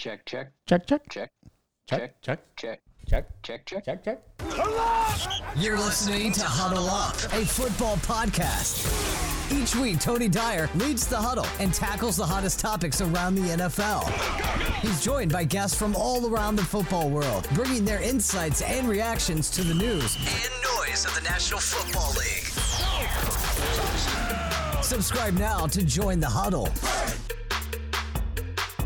Check, check. Check, check. Check. Check, check. Check. Check, check, check, check, check. You're listening to Huddle Up, a football podcast. Each week, Tony Dyer leads the huddle and tackles the hottest topics around the NFL. He's joined by guests from all around the football world, bringing their insights and reactions to the news and noise of the National Football League. Subscribe now to join the huddle.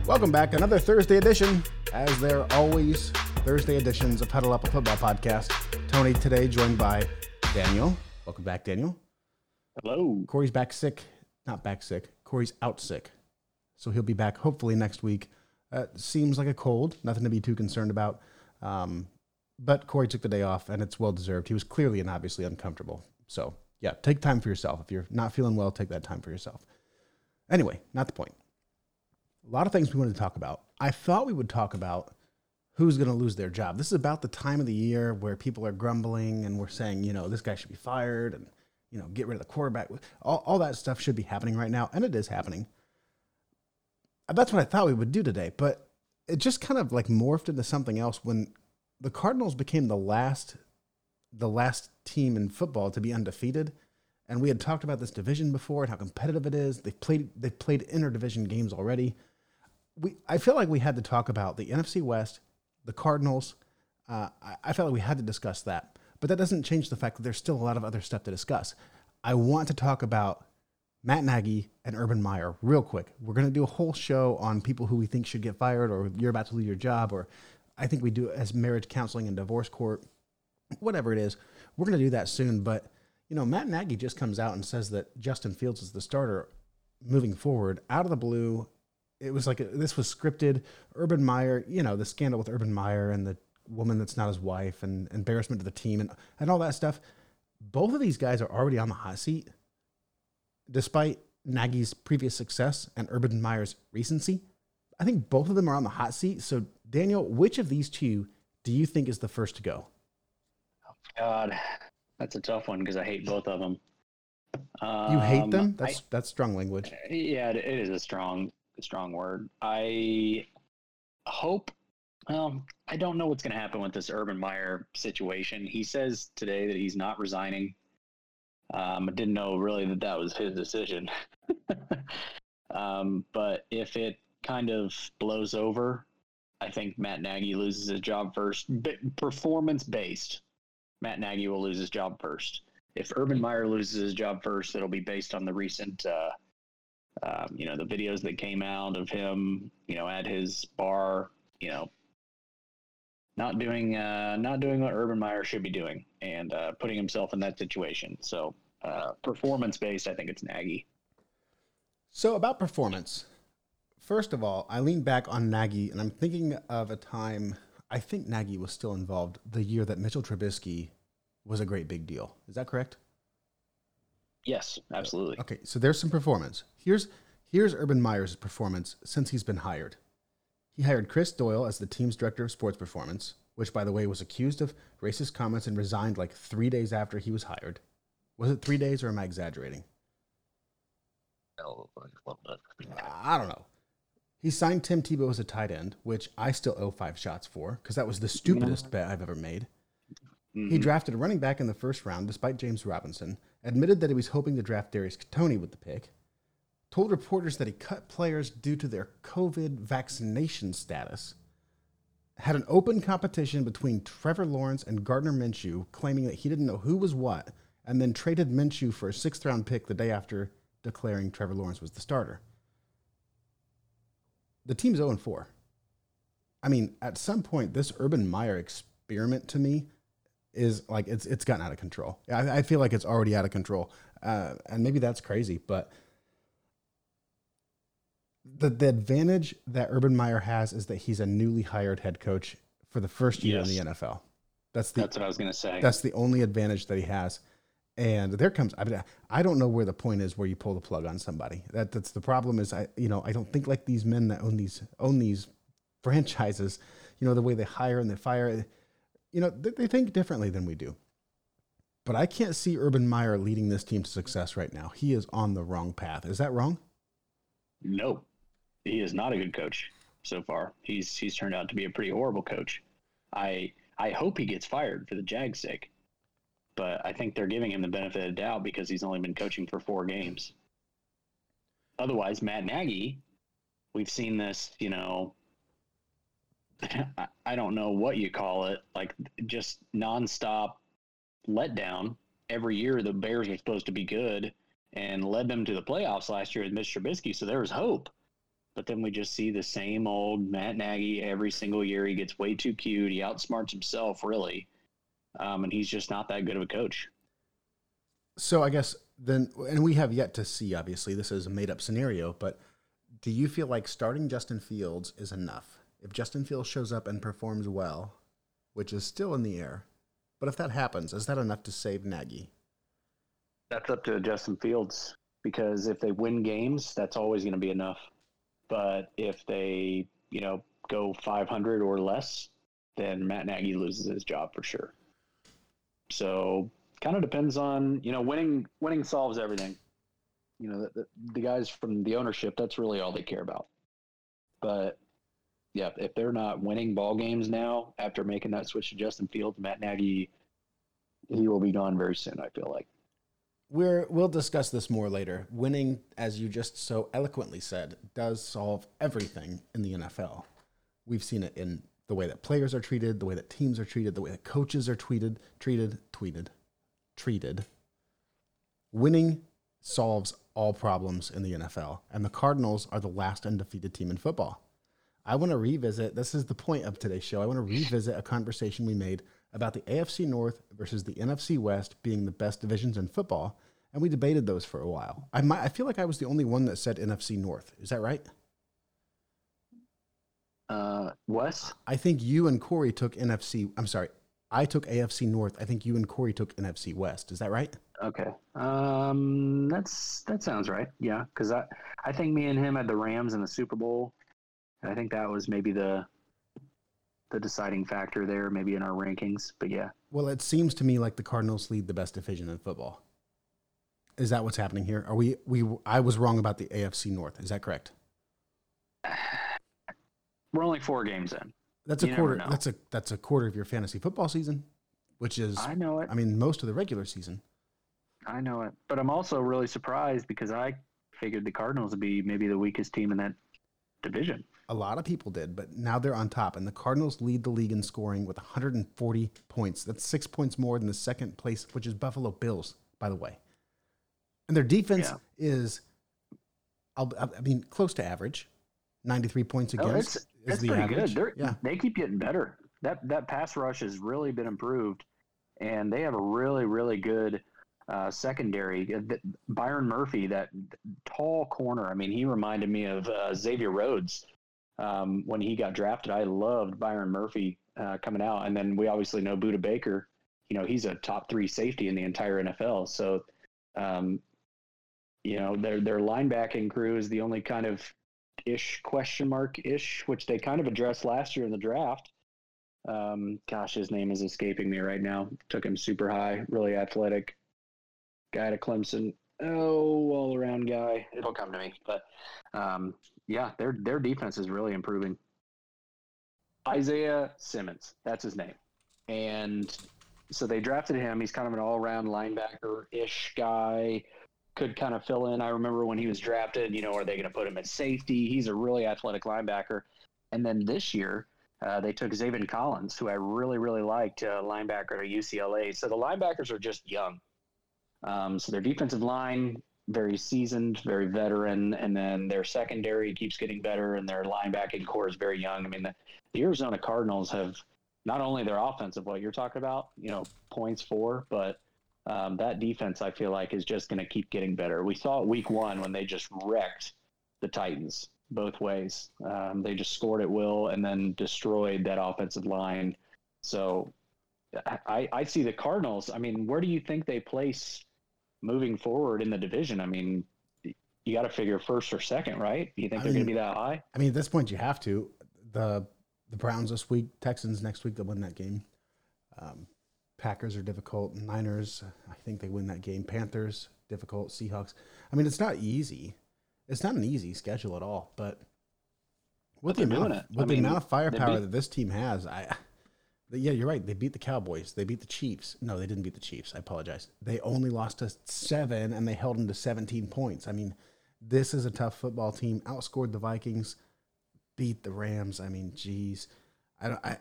Welcome back. Another Thursday edition, as there are always Thursday editions of Huddle Up a Football Podcast. Tony today joined by Daniel. Welcome back, Daniel. Hello. Corey's back sick. Not back sick. Corey's out sick. So he'll be back hopefully next week. Uh, seems like a cold. Nothing to be too concerned about. Um, but Corey took the day off, and it's well deserved. He was clearly and obviously uncomfortable. So yeah, take time for yourself. If you're not feeling well, take that time for yourself. Anyway, not the point. A lot of things we wanted to talk about. I thought we would talk about who's going to lose their job. This is about the time of the year where people are grumbling and we're saying, you know, this guy should be fired and, you know, get rid of the quarterback. All, all that stuff should be happening right now, and it is happening. That's what I thought we would do today, but it just kind of like morphed into something else when the Cardinals became the last the last team in football to be undefeated. And we had talked about this division before and how competitive it is. They've played they've played interdivision games already. We I feel like we had to talk about the NFC West, the Cardinals. Uh, I, I felt like we had to discuss that, but that doesn't change the fact that there's still a lot of other stuff to discuss. I want to talk about Matt Nagy and Urban Meyer real quick. We're going to do a whole show on people who we think should get fired, or you're about to lose your job, or I think we do as marriage counseling and divorce court, whatever it is. We're going to do that soon, but you know, Matt Nagy just comes out and says that Justin Fields is the starter moving forward out of the blue. It was like a, this was scripted. Urban Meyer, you know, the scandal with Urban Meyer and the woman that's not his wife and embarrassment to the team and, and all that stuff. Both of these guys are already on the hot seat, despite Nagy's previous success and Urban Meyer's recency. I think both of them are on the hot seat. So, Daniel, which of these two do you think is the first to go? God, that's a tough one because I hate both of them. You hate Um, them? I- That's that's strong language. yeah, it is a strong, strong word. I hope. Well, I don't know what's going to happen with this Urban Meyer situation. He says today that he's not resigning. Um, I didn't know really that that was his decision. um, but if it kind of blows over, I think Matt Nagy loses his job first. B- performance based, Matt Nagy will lose his job first. If Urban Meyer loses his job first, it'll be based on the recent, uh, um, you know, the videos that came out of him, you know, at his bar, you know, not doing, uh, not doing what Urban Meyer should be doing, and uh, putting himself in that situation. So, uh, performance based, I think it's Nagy. So about performance. First of all, I lean back on Nagy and I'm thinking of a time I think Nagy was still involved the year that Mitchell Trubisky was a great big deal. Is that correct? Yes, absolutely. Okay, so there's some performance. Here's here's Urban Meyer's performance since he's been hired. He hired Chris Doyle as the team's director of sports performance, which by the way was accused of racist comments and resigned like 3 days after he was hired. Was it 3 days or am I exaggerating? I don't know. He signed Tim Tebow as a tight end, which I still owe five shots for because that was the stupidest bet I've ever made. He Mhm. drafted a running back in the first round despite James Robinson, admitted that he was hoping to draft Darius Toney with the pick, told reporters that he cut players due to their COVID vaccination status, had an open competition between Trevor Lawrence and Gardner Minshew, claiming that he didn't know who was what, and then traded Minshew for a sixth round pick the day after declaring Trevor Lawrence was the starter. The team's 0 4. I mean, at some point, this Urban Meyer experiment to me is like it's it's gotten out of control. I, I feel like it's already out of control, uh, and maybe that's crazy, but the the advantage that Urban Meyer has is that he's a newly hired head coach for the first year Yes. in the NFL. That's the That's what I was going to say. that's the only advantage that he has. And there comes. I mean, I don't know where the point is where you pull the plug on somebody. That that's the problem. Is I you know I don't think like these men that own these own these franchises. You know the way they hire and they fire. You know they, they think differently than we do. But I can't see Urban Meyer leading this team to success right now. He is on the wrong path. Is that wrong? no, he is not a good coach. so far. He's he's turned out to be a pretty horrible coach. I I hope he gets fired for the Jags' sake, but I think they're giving him the benefit of the doubt because he's only been coaching for four games. Otherwise, Matt Nagy, we've seen this, you know, I don't know what you call it, like just nonstop letdown. Every year, the Bears are supposed to be good and led them to the playoffs last year with Mr. Trubisky, so there was hope. But then we just see the same old Matt Nagy every single year. He gets way too cute. He outsmarts himself, really, um, and he's just not that good of a coach. So I guess then, and we have yet to see. Obviously, this is a made-up scenario, but do you feel like starting Justin Fields is enough? If Justin Fields shows up and performs well, which is still in the air, but if that happens, is that enough to save Nagy? That's up to Justin Fields because if they win games, that's always going to be enough. But if they, you know, go 500 or less, then Matt Nagy loses his job for sure. So kind of depends on you know winning. Winning solves everything. You know the, the, the guys from the ownership. That's really all they care about. But yeah, if they're not winning ball games now after making that switch to Justin Fields, Matt Nagy, he will be gone very soon. I feel like. We're, we'll discuss this more later. Winning, as you just so eloquently said, does solve everything in the NFL. We've seen it in the way that players are treated, the way that teams are treated, the way that coaches are treated, treated, tweeted, treated. Winning solves all problems in the NFL, and the Cardinals are the last undefeated team in football. I want to revisit, this is the point of today's show. I want to revisit a conversation we made about the AFC North versus the NFC West being the best divisions in football, and we debated those for a while. I might, I feel like I was the only one that said NFC North. Is that right? Uh, Wes, I think you and Corey took NFC. I'm sorry, I took AFC North. I think you and Corey took NFC West. Is that right? Okay. Um, that's that sounds right. Yeah, because I I think me and him had the Rams in the Super Bowl, and I think that was maybe the the deciding factor there, maybe in our rankings. But yeah, Well, it seems to me like the Cardinals lead the best division in football. Is that what's happening here? Are we we I was wrong about the AFC North. Is that correct? we're only four games in. That's a You quarter that's a that's a quarter of your fantasy football season, which is I know it. I mean most of the regular season. I know it. But I'm also really surprised because I figured the Cardinals would be maybe the weakest team in that division. A lot of people did, but now they're on top and the Cardinals lead the league in scoring with 140 points. That's 6 points more than the second place, which is Buffalo Bills, by the way. And their defense Yeah. is I'll, I mean close to average. 93 points Oh, against is it's the pretty average. good. Yeah. They keep getting better. That that pass rush has really been improved, and they have a really really good uh, secondary. Uh, Byron Murphy, that tall corner. I mean, he reminded me of uh, Xavier Rhodes um, when he got drafted. I loved Byron Murphy uh, coming out, and then we obviously know Budda Baker. You know, he's a top three safety in the entire NFL. So, um, you know, their their linebacking crew is the only kind of ish question mark ish, which they kind of addressed last year in the draft. Um, gosh, his name is escaping me right now. Took him super high, really athletic guy to Clemson. Oh, all around guy. It'll come to me. But um, yeah, their their defense is really improving. Isaiah Simmons, that's his name, and so they drafted him. He's kind of an all around linebacker ish guy could kind of fill in. I remember when he was drafted, you know, are they going to put him at safety? He's a really athletic linebacker. And then this year, uh, they took Zaven Collins, who I really, really liked, uh, linebacker at UCLA. So the linebackers are just young. Um, so their defensive line, very seasoned, very veteran. And then their secondary keeps getting better, and their linebacking corps is very young. I mean, the, the Arizona Cardinals have not only their offensive, what you're talking about, you know, points for, but um, that defense, I feel like, is just going to keep getting better. We saw it week one when they just wrecked the Titans both ways. Um, they just scored at will and then destroyed that offensive line. So I, I see the Cardinals. I mean, where do you think they place moving forward in the division? I mean, you got to figure first or second, right? Do you think I they're going to be that high? I mean, at this point, you have to. The the Browns this week, Texans next week, they'll win that game. Um, Packers are difficult. Niners, I think they win that game. Panthers, difficult. Seahawks. I mean, it's not easy. It's not an easy schedule at all, but with the amount of, it. with I the mean, amount of firepower beat- that this team has, I yeah, you're right. They beat the Cowboys. They beat the Chiefs. No, they didn't beat the Chiefs. I apologize. They only lost to seven, and they held them to 17 points. I mean, this is a tough football team. Outscored the Vikings, beat the Rams. I mean, geez, I don't. I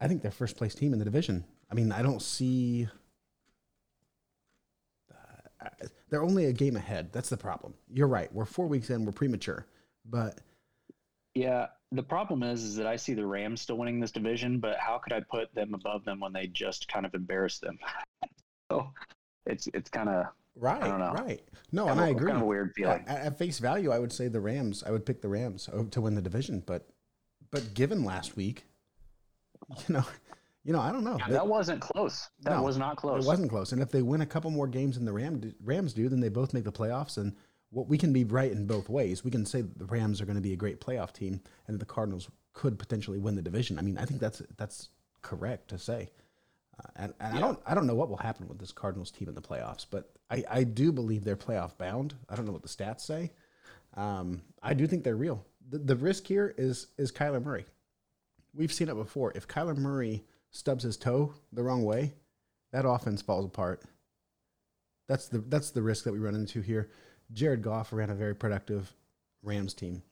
I think they're first place team in the division. I mean, I don't see. Uh, they're only a game ahead. That's the problem. You're right. We're four weeks in. We're premature, but Yeah, the problem is, is that I see the Rams still winning this division, but how could I put them above them when they just kind of embarrassed them? so it's it's kind of Right, I don't know. right. No, kind and of, I agree. kind of a weird feeling. At, at face value, I would say the Rams. I would pick the Rams to win the division, but but given last week, you know, you know, I don't know. Yeah, They- that wasn't close. That No, was not close. It wasn't close. And if they win a couple more games than the Ram, Rams do, then they both make the playoffs. And what we can be right in both ways. We can say that the Rams are going to be a great playoff team, and that the Cardinals could potentially win the division. I mean, I think that's that's correct to say. Uh, and and I don't I don't know what will happen with this Cardinals team in the playoffs, but I, I do believe they're playoff bound. I don't know what the stats say. Um, I do think they're real. The, the risk here is is Kyler Murray. We've seen it before. If Kyler Murray stubs his toe the wrong way, that offense falls apart. That's the that's the risk that we run into here. Jared Goff ran a very productive Rams team.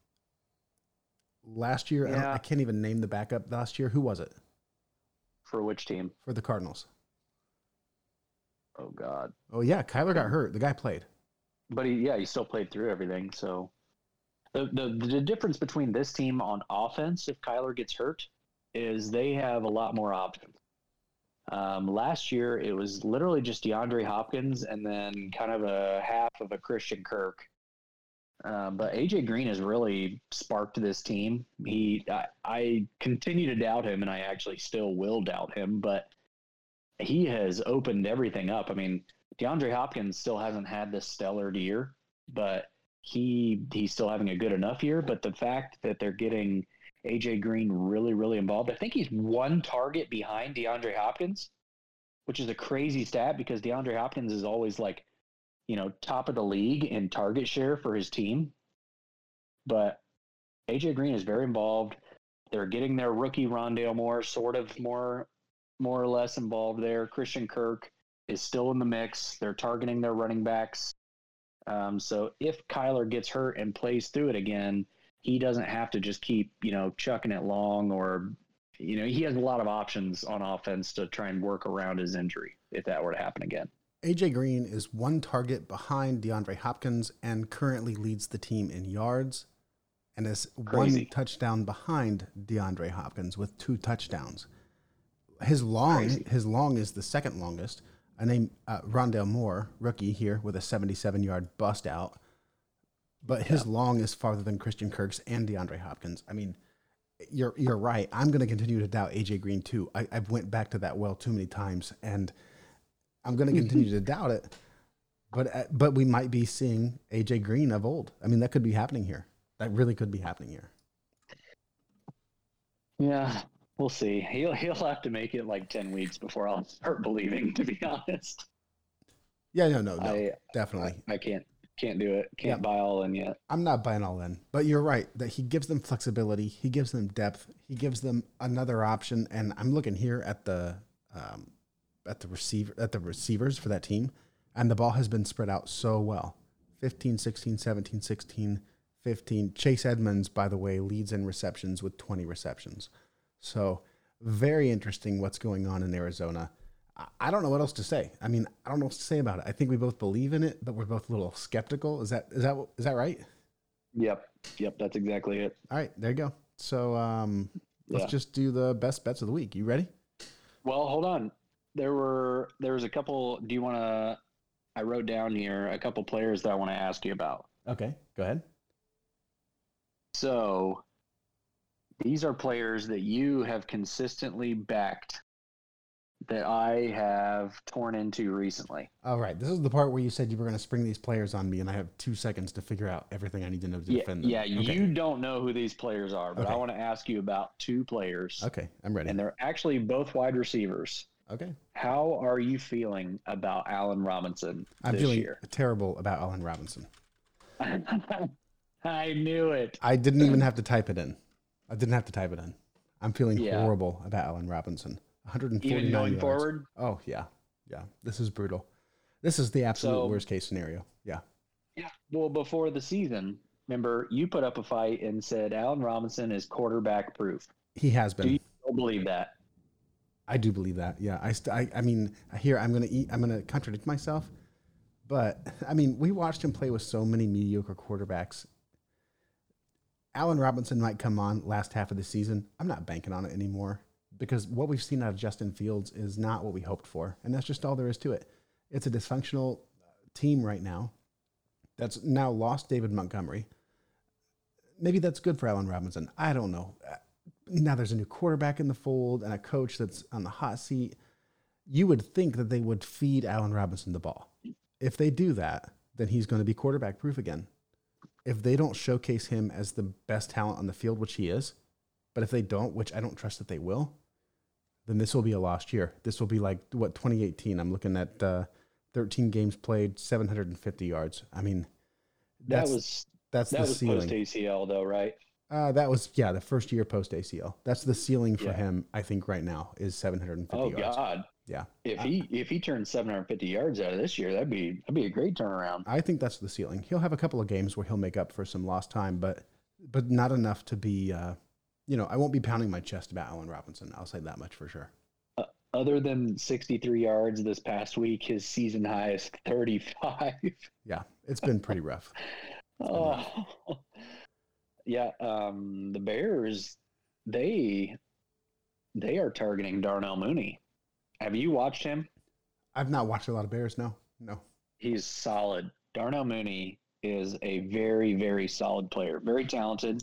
Last year, I, don't- I can't even name the backup last year. Who was it For which team? for the Cardinals? Oh God. Oh yeah, Kyler got hurt. The guy played. But he, yeah, he still played through everything. So the, the the difference between this team on offense, if Kyler gets hurt, is they have a lot more options. Um, last year, it was literally just DeAndre Hopkins and then kind of a half of a Christian Kirk. Um, but AJ Green has really sparked this team. He, I, I continue to doubt him, and I actually still will doubt him. But he has opened everything up. I mean, DeAndre Hopkins still hasn't had this stellar year, but he he's still having a good enough year. But the fact that they're getting AJ Green really, really involved, I think he's one target behind DeAndre Hopkins, which is a crazy stat because DeAndre Hopkins is always like, you know, top of the league in target share for his team. But AJ Green is very involved. They're getting their rookie Rondale Moore sort of more more or less involved there. Christian Kirk is still in the mix. They're targeting their running backs. Um, so if Kyler gets hurt and plays through it again, he doesn't have to just keep, you know, chucking it long or, you know, he has a lot of options on offense to try and work around his injury if that were to happen again. AJ Green is one target behind DeAndre Hopkins and currently leads the team in yards and is Crazy. one touchdown behind DeAndre Hopkins with two touchdowns. His long Crazy. his long is the second longest. I named uh, Rondale Moore, rookie here with a 77 yard bust out. But his long is farther than Christian Kirk's and DeAndre Hopkins. I mean, you're you're right. I'm going to continue to doubt AJ Green too. I, I've went back to that well too many times, and I'm going to continue to doubt it. But uh, but we might be seeing AJ Green of old. I mean, that could be happening here. That really could be happening here. Yeah, we'll see. He'll he'll have to make it like ten weeks before I'll start believing. To be honest, Yeah, no, no, no, I, definitely. I I can't can't do it. Can't Yeah. buy all in yet. I'm not buying all in, but you're right that he gives them flexibility. He gives them depth. He gives them another option. And I'm looking here at the um, at the receiver at the receivers for that team, and the ball has been spread out so well. 15, 16, 17, 16, 15. Chase Edmonds, by the way, leads in receptions with 20 receptions. So very interesting what's going on in Arizona. I- don't know what else to say. I mean, I don't know what to say about it. I think we both believe in it, but we're both a little skeptical. Is that is that is that right? Yep, yep, that's exactly it. All right, there you go. So um, let's Yeah. just do the best bets of the week. You ready? Well, hold on. There were there was a couple. Do you want to? I wrote down here a couple players that I want to ask you about. Okay, go ahead. So these are players that you have consistently backed that I have torn into recently. All right, this is the part where you said you were going to spring these players on me, and I have two seconds to figure out everything I need to know to Yeah, defend them. yeah. Okay. You don't know who these players are, but I want to ask you about two players, Okay, I'm ready. and they're actually both wide receivers. Okay, How are you feeling about Allen Robinson I'm this feeling year? terrible about Allen Robinson. I knew it. I didn't even have to type it in. I didn't have to type it in. I'm feeling Yeah. horrible about Allen Robinson. 149 Even going yards. forward, Oh yeah, yeah. This is brutal. This is the absolute So- worst case scenario. Yeah. Yeah. Well, before the season, remember you put up a fight and said Allen Robinson is quarterback proof. He has been. Do you still believe that? I do believe that. Yeah. I, st- I I mean, here I'm gonna eat. I'm gonna contradict myself, but I mean, we watched him play with so many mediocre quarterbacks. Allen Robinson might come on last half of the season. I'm not banking on it anymore because what we've seen out of Justin Fields is not what we hoped for, and that's just all there is to it. It's a dysfunctional team right now that's now lost David Montgomery. Maybe that's good for Allen Robinson. I don't know. Now there's a new quarterback in the fold and a coach that's on the hot seat. You would think that they would feed Allen Robinson the ball. If they do that, then he's going to be quarterback proof again. If they don't showcase him as the best talent on the field, which he is, but if they don't, which I don't trust that they will, then this will be a lost year. This will be like what 2018. I'm looking at uh, 13 games played, 750 yards. I mean, That that's was that's that the was ceiling. post ACL though, right? Uh, that was yeah, the first year post ACL. That's the ceiling for Yeah. him. I think right now is 750 Oh yards. God. Yeah, If he if he turns 750 yards out of this year, that'd be that'd be a great turnaround. I think that's the ceiling. He'll have a couple of games where he'll make up for some lost time, but but not enough to be. Uh, you know, I won't be pounding my chest about Allen Robinson. I'll say that much for sure. Other than 63 yards this past week, his season high is 35. Yeah, it's been pretty rough. Oh, yeah. Um, the Bears, they they are targeting Darnell Mooney. Have you watched him? I've not watched a lot of Bears. No, no. He's solid. Darnell Mooney is a very, very solid player, very talented.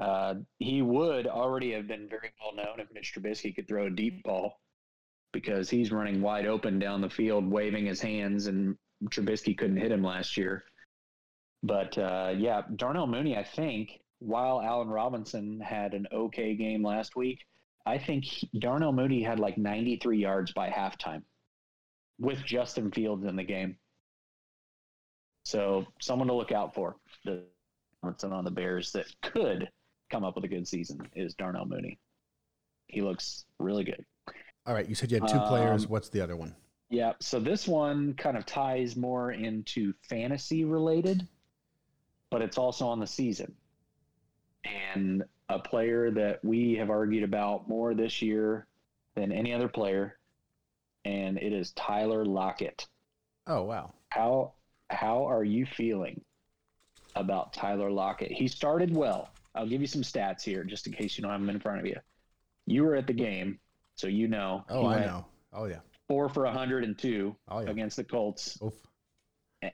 Uh, he would already have been very well known if Mitch Trubisky could throw a deep ball because he's running wide open down the field, waving his hands, and Trubisky couldn't hit him last year. But uh, yeah, Darnell Mooney, I think, while Allen Robinson had an okay game last week, I think he, Darnell Mooney had like 93 yards by halftime with Justin Fields in the game. So someone to look out for. The on the Bears that could come up with a good season is Darnell Mooney. He looks really good. All right, you said you had two players. Um, What's the other one? Yeah, so this one kind of ties more into fantasy related, but it's also on the season. And a player that we have argued about more this year than any other player, and it is Tyler Lockett. Oh wow. How how are you feeling about Tyler Lockett? He started well. I'll give you some stats here just in case you don't have them in front of you. You were at the game, so you know. Oh, I know. Oh yeah. Four for 102 Oh yeah. against the Colts. Oof.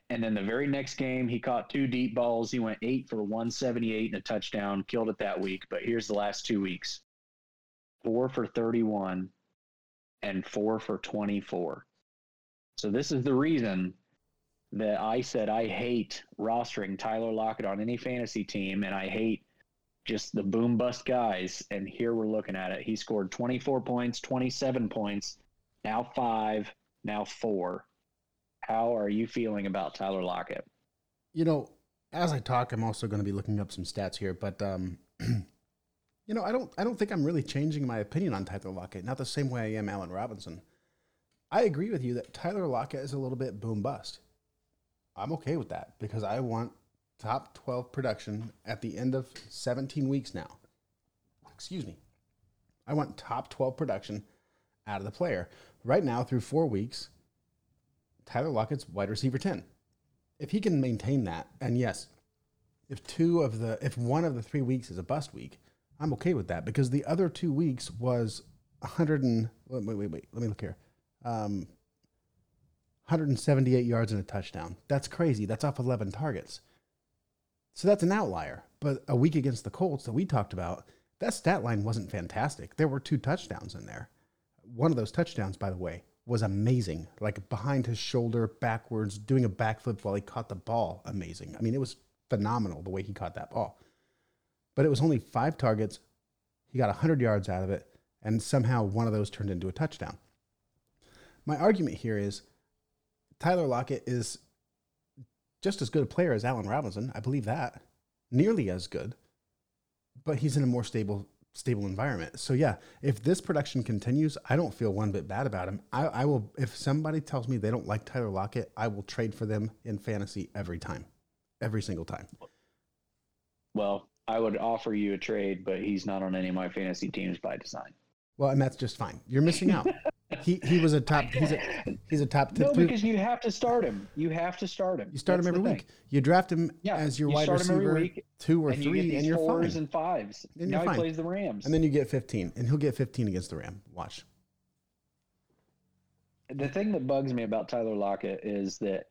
And then the very next game, he caught two deep balls. He went eight for 178 and a touchdown, killed it that week. But here's the last two weeks four for 31 and four for 24. So this is the reason that I said I hate rostering Tyler Lockett on any fantasy team, and I hate just the boom bust guys. And here we're looking at it. He scored 24 points, 27 points, now five, now four. How are you feeling about Tyler Lockett? You know, as I talk, I'm also going to be looking up some stats here, but um, you know, I don't, I don't think I'm really changing my opinion on Tyler Lockett. Not the same way I am Allen Robinson. I agree with you that Tyler Lockett is a little bit boom bust. I'm okay with that because I want top 12 production at the end of 17 weeks now. Excuse me. I want top 12 production out of the player. Right now, through four weeks, Tyler Lockett's wide receiver 10 if he can maintain that, and yes, if two of the if one of the three weeks is a bust week, I'm okay with that because the other two weeks was 100 and wait wait wait, wait let me look here, um, 178 yards and a touchdown. That's crazy. That's off 11 targets. So that's an outlier. But a week against the Colts that we talked about, that stat line wasn't fantastic. There were two touchdowns in there. One of those touchdowns, by the way, was amazing. Like behind his shoulder, backwards, doing a backflip while he caught the ball. Amazing. I mean, it was phenomenal the way he caught that ball. But it was only five targets. He got 100 yards out of it, and somehow one of those turned into a touchdown. My argument here is Tyler Lockett is just as good a player as Allen Robinson. I believe that. nearly as good, but he's in a more stable stable environment. So yeah, if this production continues, I don't feel one bit bad about him. I, I will if somebody tells me they don't like Tyler Lockett, I will trade for them in fantasy every time. Every single time. Well, I would offer you a trade, but he's not on any of my fantasy teams by design. Well, and that's just fine. You're missing out. he he was a top he's a he's a top No, because you have to start him. You have to start him. you start That's him every week. thing. You draft him Yeah, as your you wide start him every receiver week, two or and you three, get these and you're fours fine. and fives. And now you're fine. he plays the Rams. And then you get 15, and he'll get 15 against the Ram. Watch. the thing that bugs me about Tyler Lockett is that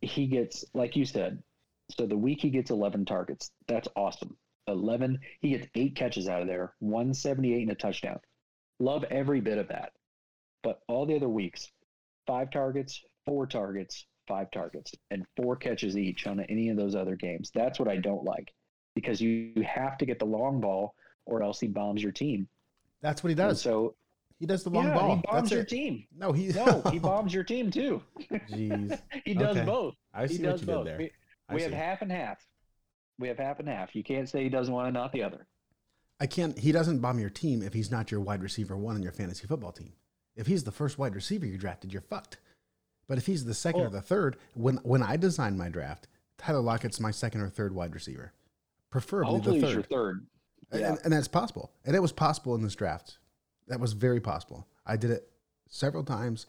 he gets, like you said, so the week he gets 11 targets. That's awesome. 11, he gets eight catches out of there, 178 and a touchdown. Love every bit of that. But all the other weeks, five targets, four targets, five targets, and four catches each on any of those other games. That's what I don't like because you, have to get the long ball or else he bombs your team. That's what he And does. so he does the long yeah, ball. he bombs That's your it. team. No, he No, he bombs your team too. Jeez. he does Okay. both. I he see does what you both. did there. We, we have half and half. We have half and half. You can't say he doesn't want and not the other. I can't. He doesn't bomb your team if he's not your wide receiver one on your fantasy football team. If he's the first wide receiver you drafted, you're fucked. But if he's the second or Oh. the third, when when I designed my draft, Tyler Lockett's my second or third wide receiver, preferably Hopefully, the he's your third. third. Yeah. And, and that's possible. And it was possible in this draft. That was very possible. I did it several times.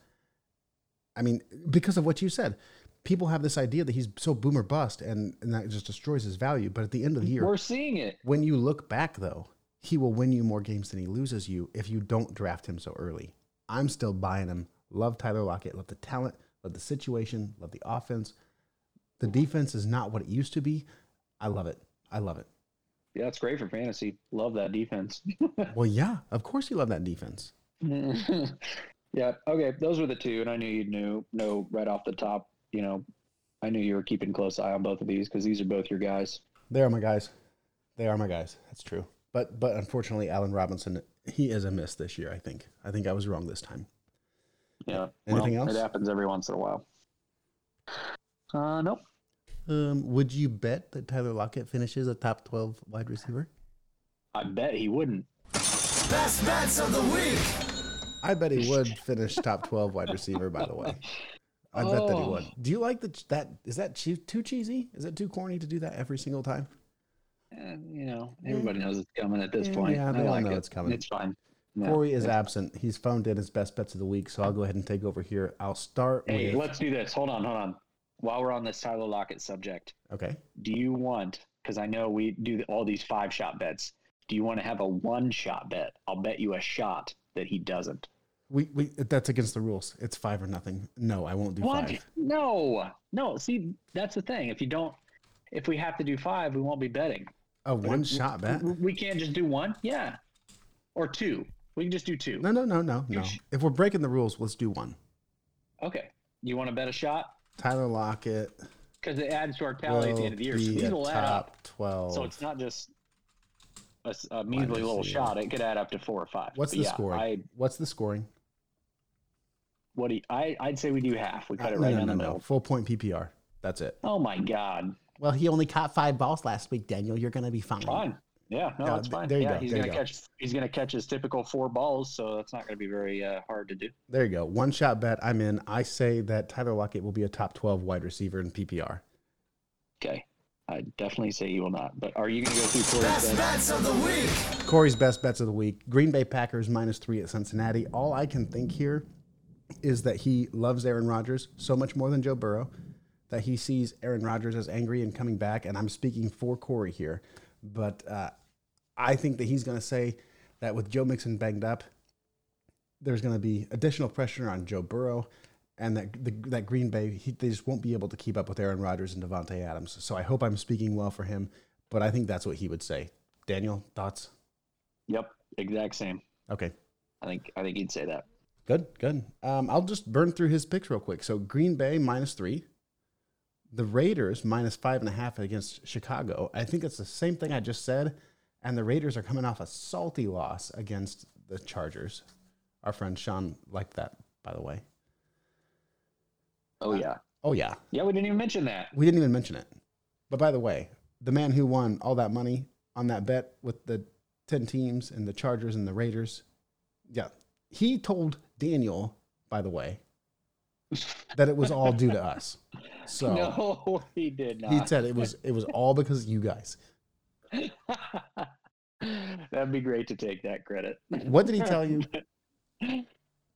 I mean, because of what you said, people have this idea that he's so boomer bust and, and that just destroys his value. But at the end of the year, We're seeing it. when you look back, though, he will win you more games than he loses you if you don't draft him so early. I'm still buying him. Love Tyler Lockett. Love the talent. Love the situation. Love the offense. The defense is not what it used to be. I love it. I love it. Yeah, it's great for fantasy. Love that defense. Well, yeah, of course you love that defense. yeah. Okay. Those were the two, and I knew you knew know right off the top. You know, I knew you were keeping close eye on both of these because these are both your guys. They are my guys. They are my guys. That's true. But but unfortunately, Allen Robinson, he is a miss this year. I think. I think I was wrong this time. Yeah. Anything well, else? It happens every once in a while. Uh, nope. Um, would you bet that Tyler Lockett finishes a top twelve wide receiver? I bet he wouldn't. Best bets of the week. I bet he would finish top twelve wide receiver. By the way, I bet that he Oh. would. Do you like the that? Is that che- too cheesy? Is it too corny to do that every single time? You know, everybody knows it's coming at this Yeah, point. yeah, I they all like know it. it's coming. It's fine. Yeah. Corey is absent. He's phoned in his best bets of the week, so I'll go ahead and take over here. I'll start Hey, with. let's do this. Hold on, hold on. While we're on this Tyler Lockett subject, Okay. do you want? Because I know we do all these five shot bets. Do you want to have a one shot bet? I'll bet you a shot that he doesn't. We, we that's against the rules. It's five or nothing. No, I won't do What? five. No, no. See, that's the thing. If you don't, if we have to do five, we won't be betting. A one shot bet? We- can't just do one. Yeah, or two. We can just do two. No, no, no, no, no. If we're breaking the rules, let's do one. Okay. You want to bet a shot? Tyler Lockett Because it adds to our tally at the end of the year. So these a will add up. top twelve. So it's not just a measly little shot. It could add up to four or five. What's But the yeah, scoring? I What's the scoring? what do you, I I'd say we do half. We cut Uh, it right no, down no, the no. middle. Full point PPR. That's it. Oh my god. Well, he only caught five balls last week, Daniel. You're gonna be fine. Fine. Yeah, no, Yeah, that's fine. there you yeah, go, he's gonna catch he's gonna catch his typical four balls, so that's not gonna be very uh, hard to do. There you go. One shot bet. I'm in. I say that Tyler Lockett will be a top 12 wide receiver in PPR. Okay. I definitely say he will not. But are you gonna go through Corey's Best bets? bets of the week. Corey's best bets of the week Green Bay Packers minus three at Cincinnati. All I can think here is that he loves Aaron Rodgers so much more than Joe Burrow, that he sees Aaron Rodgers as angry and coming back. And I'm speaking for Corey here. But uh, I think that he's going to say that with Joe Mixon banged up, there's going to be additional pressure on Joe Burrow. And that the, that Green Bay, he, they just won't be able to keep up with Aaron Rodgers and Davante Adams. So I hope I'm speaking well for him, but I think that's what he would say. Daniel, thoughts? Yep, exact same. Okay. I think I think he'd say that. Good, good. Um, I'll just burn through his picks real quick. So Green Bay minus three, the Raiders minus five and a half against Chicago. I think it's the same thing I just said. And the Raiders are coming off a salty loss against the Chargers. Our friend Sean liked that, by the way. Oh yeah. Uh, oh yeah, Yeah, we didn't even mention that. we didn't even mention it. But by the way, the man who won all that money on that bet with the 10 teams and the Chargers and the Raiders. Yeah. He told Daniel, by the way, that it was all due to us. So no, he did not. he said it was it was all because of you guys. That'd be great to take that credit. What did he tell you?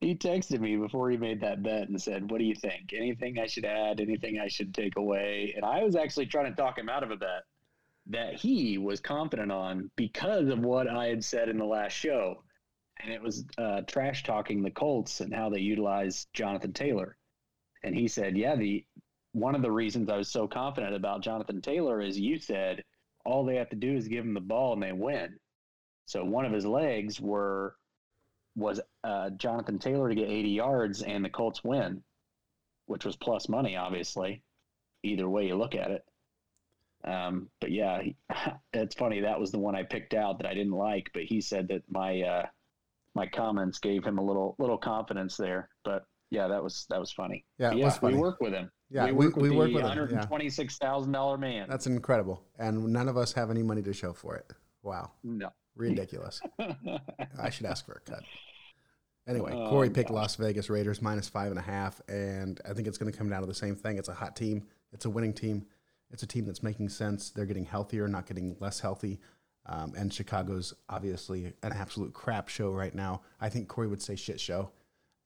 he texted me before he made that bet and said, "What do you think? Anything I should add? Anything I should take away?" And I was actually trying to talk him out of a bet that he was confident on because of what I had said in the last show, and it was uh, trash talking the Colts and how they utilize Jonathan Taylor. And he said, "Yeah, the one of the reasons I was so confident about Jonathan Taylor is you said all they have to do is give him the ball and they win." So one of his legs were was uh, Jonathan Taylor to get 80 yards and the Colts win, which was plus money, obviously. Either way you look at it. Um, but yeah, he, it's funny. That was the one I picked out that I didn't like, but he said that my uh, my comments gave him a little little confidence there. But yeah, that was that was funny. Yeah, it was funny. we work with him. Yeah, we we- work we with work the with him, yeah. hundred twenty-six thousand dollar man. That's incredible. And none of us have any money to show for it. Wow. no. Ridiculous. I should ask for a cut. Anyway, Oh, Corey picked gosh. Las Vegas Raiders minus five and a half, and I think it's going to come down to the same thing. It's a hot team. It's a winning team. It's a team that's making sense. They're getting healthier, not getting less healthy. Um, and Chicago's obviously an absolute crap show right now. I think Corey would say shit show.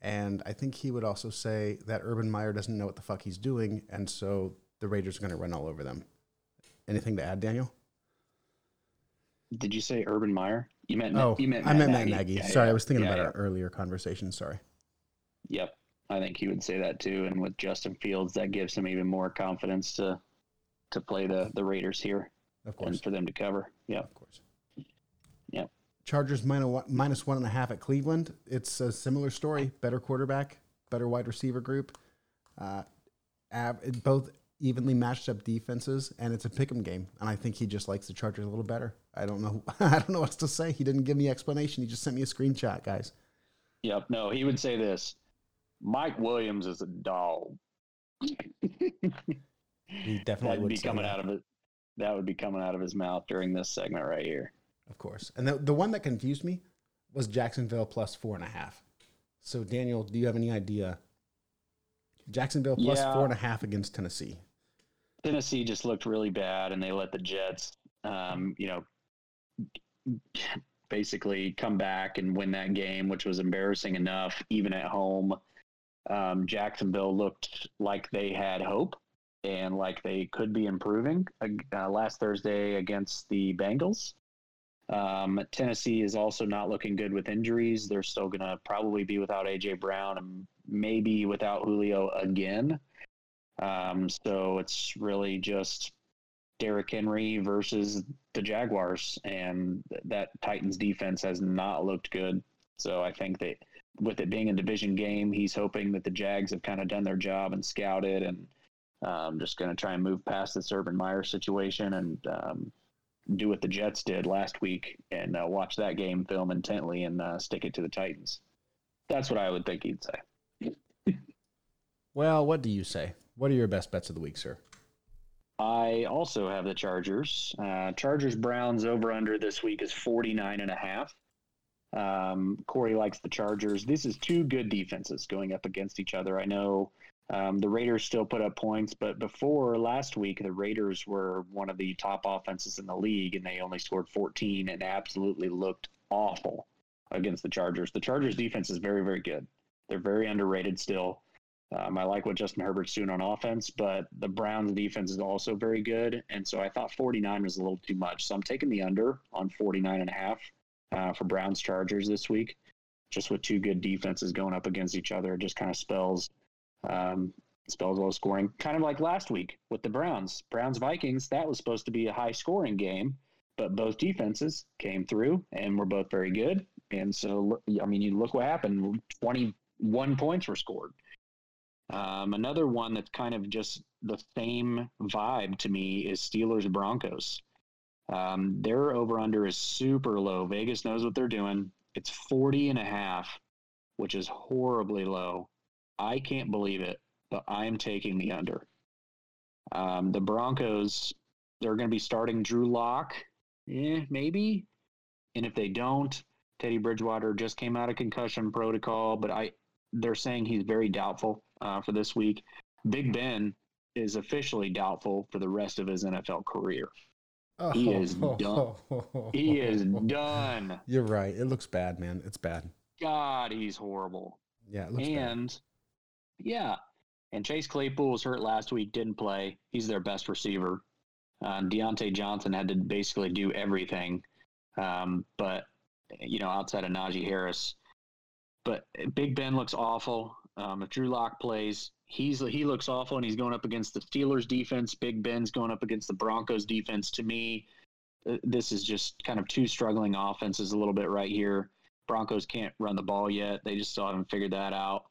And I think he would also say that Urban Meyer doesn't know what the fuck he's doing, and so the Raiders are going to run all over them. Anything to add, Daniel? Did you say Urban Meyer? You meant Oh, you meant I meant Matt Nagy. Yeah, Sorry, yeah. I was thinking Yeah, about our earlier conversation. Sorry. Yep. I think he would say that too. And with Justin Fields, that gives him even more confidence to to play the the Raiders here Of course. and for them to cover. Yeah. Of course. Yep. Chargers minus one, minus one and a half at Cleveland. It's a similar story. Better quarterback, better wide receiver group. Uh, av- both evenly matched up defenses, and it's a pick'em game. And I think he just likes the Chargers a little better. I don't know. I don't know what else to say. He didn't give me explanation. He just sent me a screenshot, guys. Yep. No, he would say this. Mike Williams is a dog. He definitely That'd would be say coming that. out of it. That would be coming out of his mouth during this segment right here. Of course. And the, the one that confused me was Jacksonville plus four and a half. So, Daniel, do you have any idea? Jacksonville plus Yeah. four and a half against Tennessee. Tennessee just looked really bad, and they let the Jets, um, you know, basically come back and win that game, which was embarrassing enough, even at home. Um, Jacksonville looked like they had hope and like they could be improving uh, last Thursday against the Bengals. Um, Tennessee is also not looking good with injuries. They're still going to probably be without AJ Brown and maybe without Julio again. Um, so it's really just Derrick Henry versus the Jaguars, and that Titans defense has not looked good. So I think that with it being a division game, he's hoping that the Jags have kind of done their job and scouted, and um, just going to try and move past this Urban Meyer situation and um, do what the Jets did last week and uh, watch that game film intently and uh, stick it to the Titans. That's what I would think he'd say. Well, what do you say? What are your best bets of the week, sir? I also have the Chargers. Uh, Chargers Browns over under this week is 49 and a half. Um, Corey likes the Chargers. This is two good defenses going up against each other. I know um, the Raiders still put up points, but before last week, the Raiders were one of the top offenses in the league, and they only scored 14 and absolutely looked awful against the Chargers. The Chargers defense is very, very good. They're very underrated still. Um, I like what Justin Herbert's doing on offense, but the Browns defense is also very good. And so I thought 49 was a little too much. So I'm taking the under on 49 and a half uh, for Browns Chargers this week. Just with two good defenses going up against each other, it just kind of spells um, spells low scoring. Kind of like last week with the Browns. Browns Vikings, that was supposed to be a high scoring game, but both defenses came through and were both very good. And so, I mean, you look what happened 21 points were scored. Um, another one that's kind of just the same vibe to me is Steelers Broncos. Um, their over under is super low. Vegas knows what they're doing. It's 40 and a half, which is horribly low. I can't believe it, but I am taking the under. Um, the Broncos they're going to be starting Drew Lock. Yeah, maybe. And if they don't, Teddy Bridgewater just came out of concussion protocol, but I they're saying he's very doubtful uh, for this week. Big Ben is officially doubtful for the rest of his NFL career. Oh, he is done. he is done. You're right. It looks bad, man. It's bad. God, he's horrible. Yeah, and bad. Yeah, and Chase Claypool was hurt last week, didn't play. He's their best receiver. Uh, Diontae Johnson had to basically do everything, um, but you know, outside of Najee Harris. But Big Ben looks awful. Um, if Drew Lock plays, he's he looks awful, and he's going up against the Steelers defense. Big Ben's going up against the Broncos defense. To me, uh, this is just kind of two struggling offenses a little bit right here. Broncos can't run the ball yet. They just still haven't figured that out.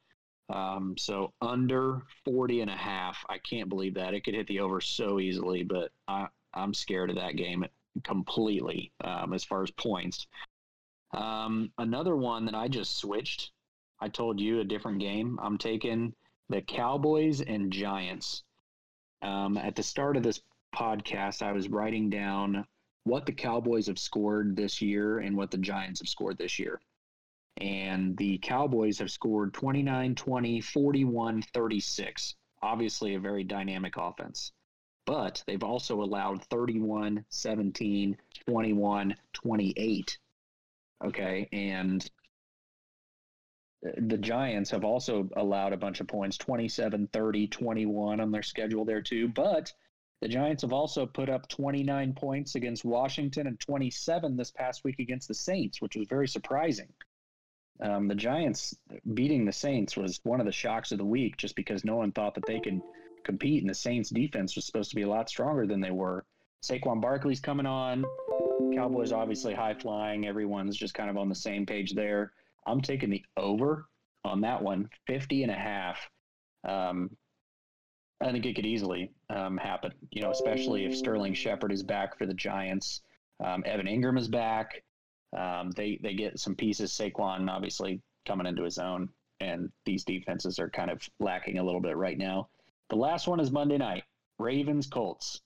Um, so under 40 and a half, I can't believe that. It could hit the over so easily, but I, I'm scared of that game completely um, as far as points. Um, another one that I just switched. I told you a different game. I'm taking the Cowboys and Giants. Um, at the start of this podcast, I was writing down what the Cowboys have scored this year and what the Giants have scored this year. And the Cowboys have scored 29, 20, 41, 36. Obviously, a very dynamic offense. But they've also allowed 31, 17, 21, 28 Okay. And the Giants have also allowed a bunch of points 27, 30, 21 on their schedule there, too. But the Giants have also put up 29 points against Washington and 27 this past week against the Saints, which was very surprising. Um, the Giants beating the Saints was one of the shocks of the week just because no one thought that they could compete, and the Saints defense was supposed to be a lot stronger than they were. Saquon Barkley's coming on. Cowboys obviously high flying. Everyone's just kind of on the same page there. I'm taking the over on that one, 50 and a half. Um, I think it could easily um, happen, you know, especially if Sterling Shepard is back for the Giants. Um, Evan Engram is back. Um, they they get some pieces. Saquon obviously coming into his own, and these defenses are kind of lacking a little bit right now. The last one is Monday night. Ravens Colts.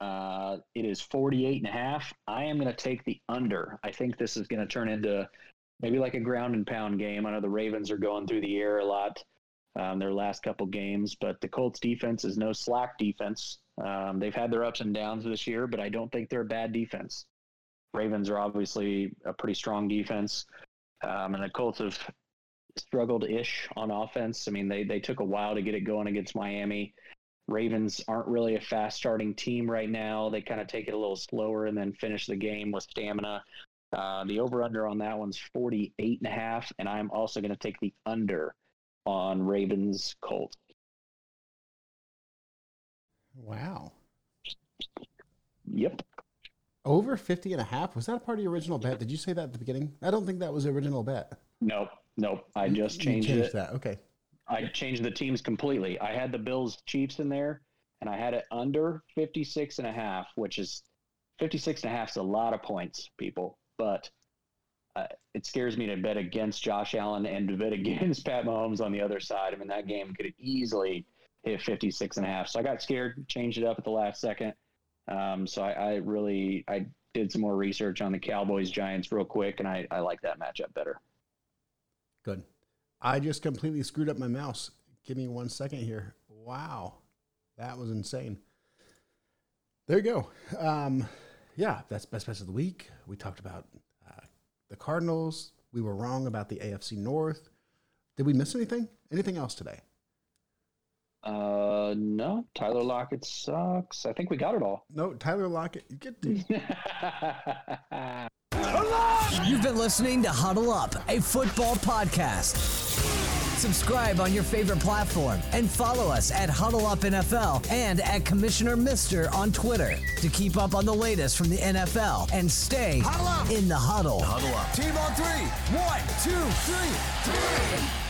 Uh, it is 48 and a half. I am going to take the under. I think this is going to turn into maybe like a ground and pound game. I know the Ravens are going through the air a lot um, their last couple games, but the Colts defense is no slack defense. Um, they've had their ups and downs this year, but I don't think they're a bad defense. Ravens are obviously a pretty strong defense, um, and the Colts have struggled ish on offense. I mean, they they took a while to get it going against Miami. Ravens aren't really a fast starting team right now. They kind of take it a little slower and then finish the game with stamina. Uh, the over under on that one's 48 and a half, and I'm also going to take the under on Ravens Colts. Wow. Yep. Over 50 and a half? Was that a part of your original bet? Did you say that at the beginning? I don't think that was the original bet. Nope. Nope. I just changed, changed it. that. Okay. I changed the teams completely. I had the Bills Chiefs in there and I had it under 56 and a half, which is 56 and a half is a lot of points, people, but uh, it scares me to bet against Josh Allen and to bet against Pat Mahomes on the other side. I mean, that game could easily hit 56 and a half. So I got scared, changed it up at the last second. Um, so I, I, really, I did some more research on the Cowboys Giants real quick, and I, I like that matchup better. Good. I just completely screwed up my mouse. Give me one second here. Wow. That was insane. There you go. Um, yeah, that's best best of the week. We talked about uh, the Cardinals. We were wrong about the AFC North. Did we miss anything? Anything else today? Uh, no. Tyler Lockett sucks. I think we got it all. No, Tyler Lockett. You get to. You've been listening to Huddle Up, a football podcast. Subscribe on your favorite platform and follow us at Huddle Up NFL and at Commissioner Mister on Twitter to keep up on the latest from the NFL and stay in the huddle. Huddle up. Team on three. One, two, three, three.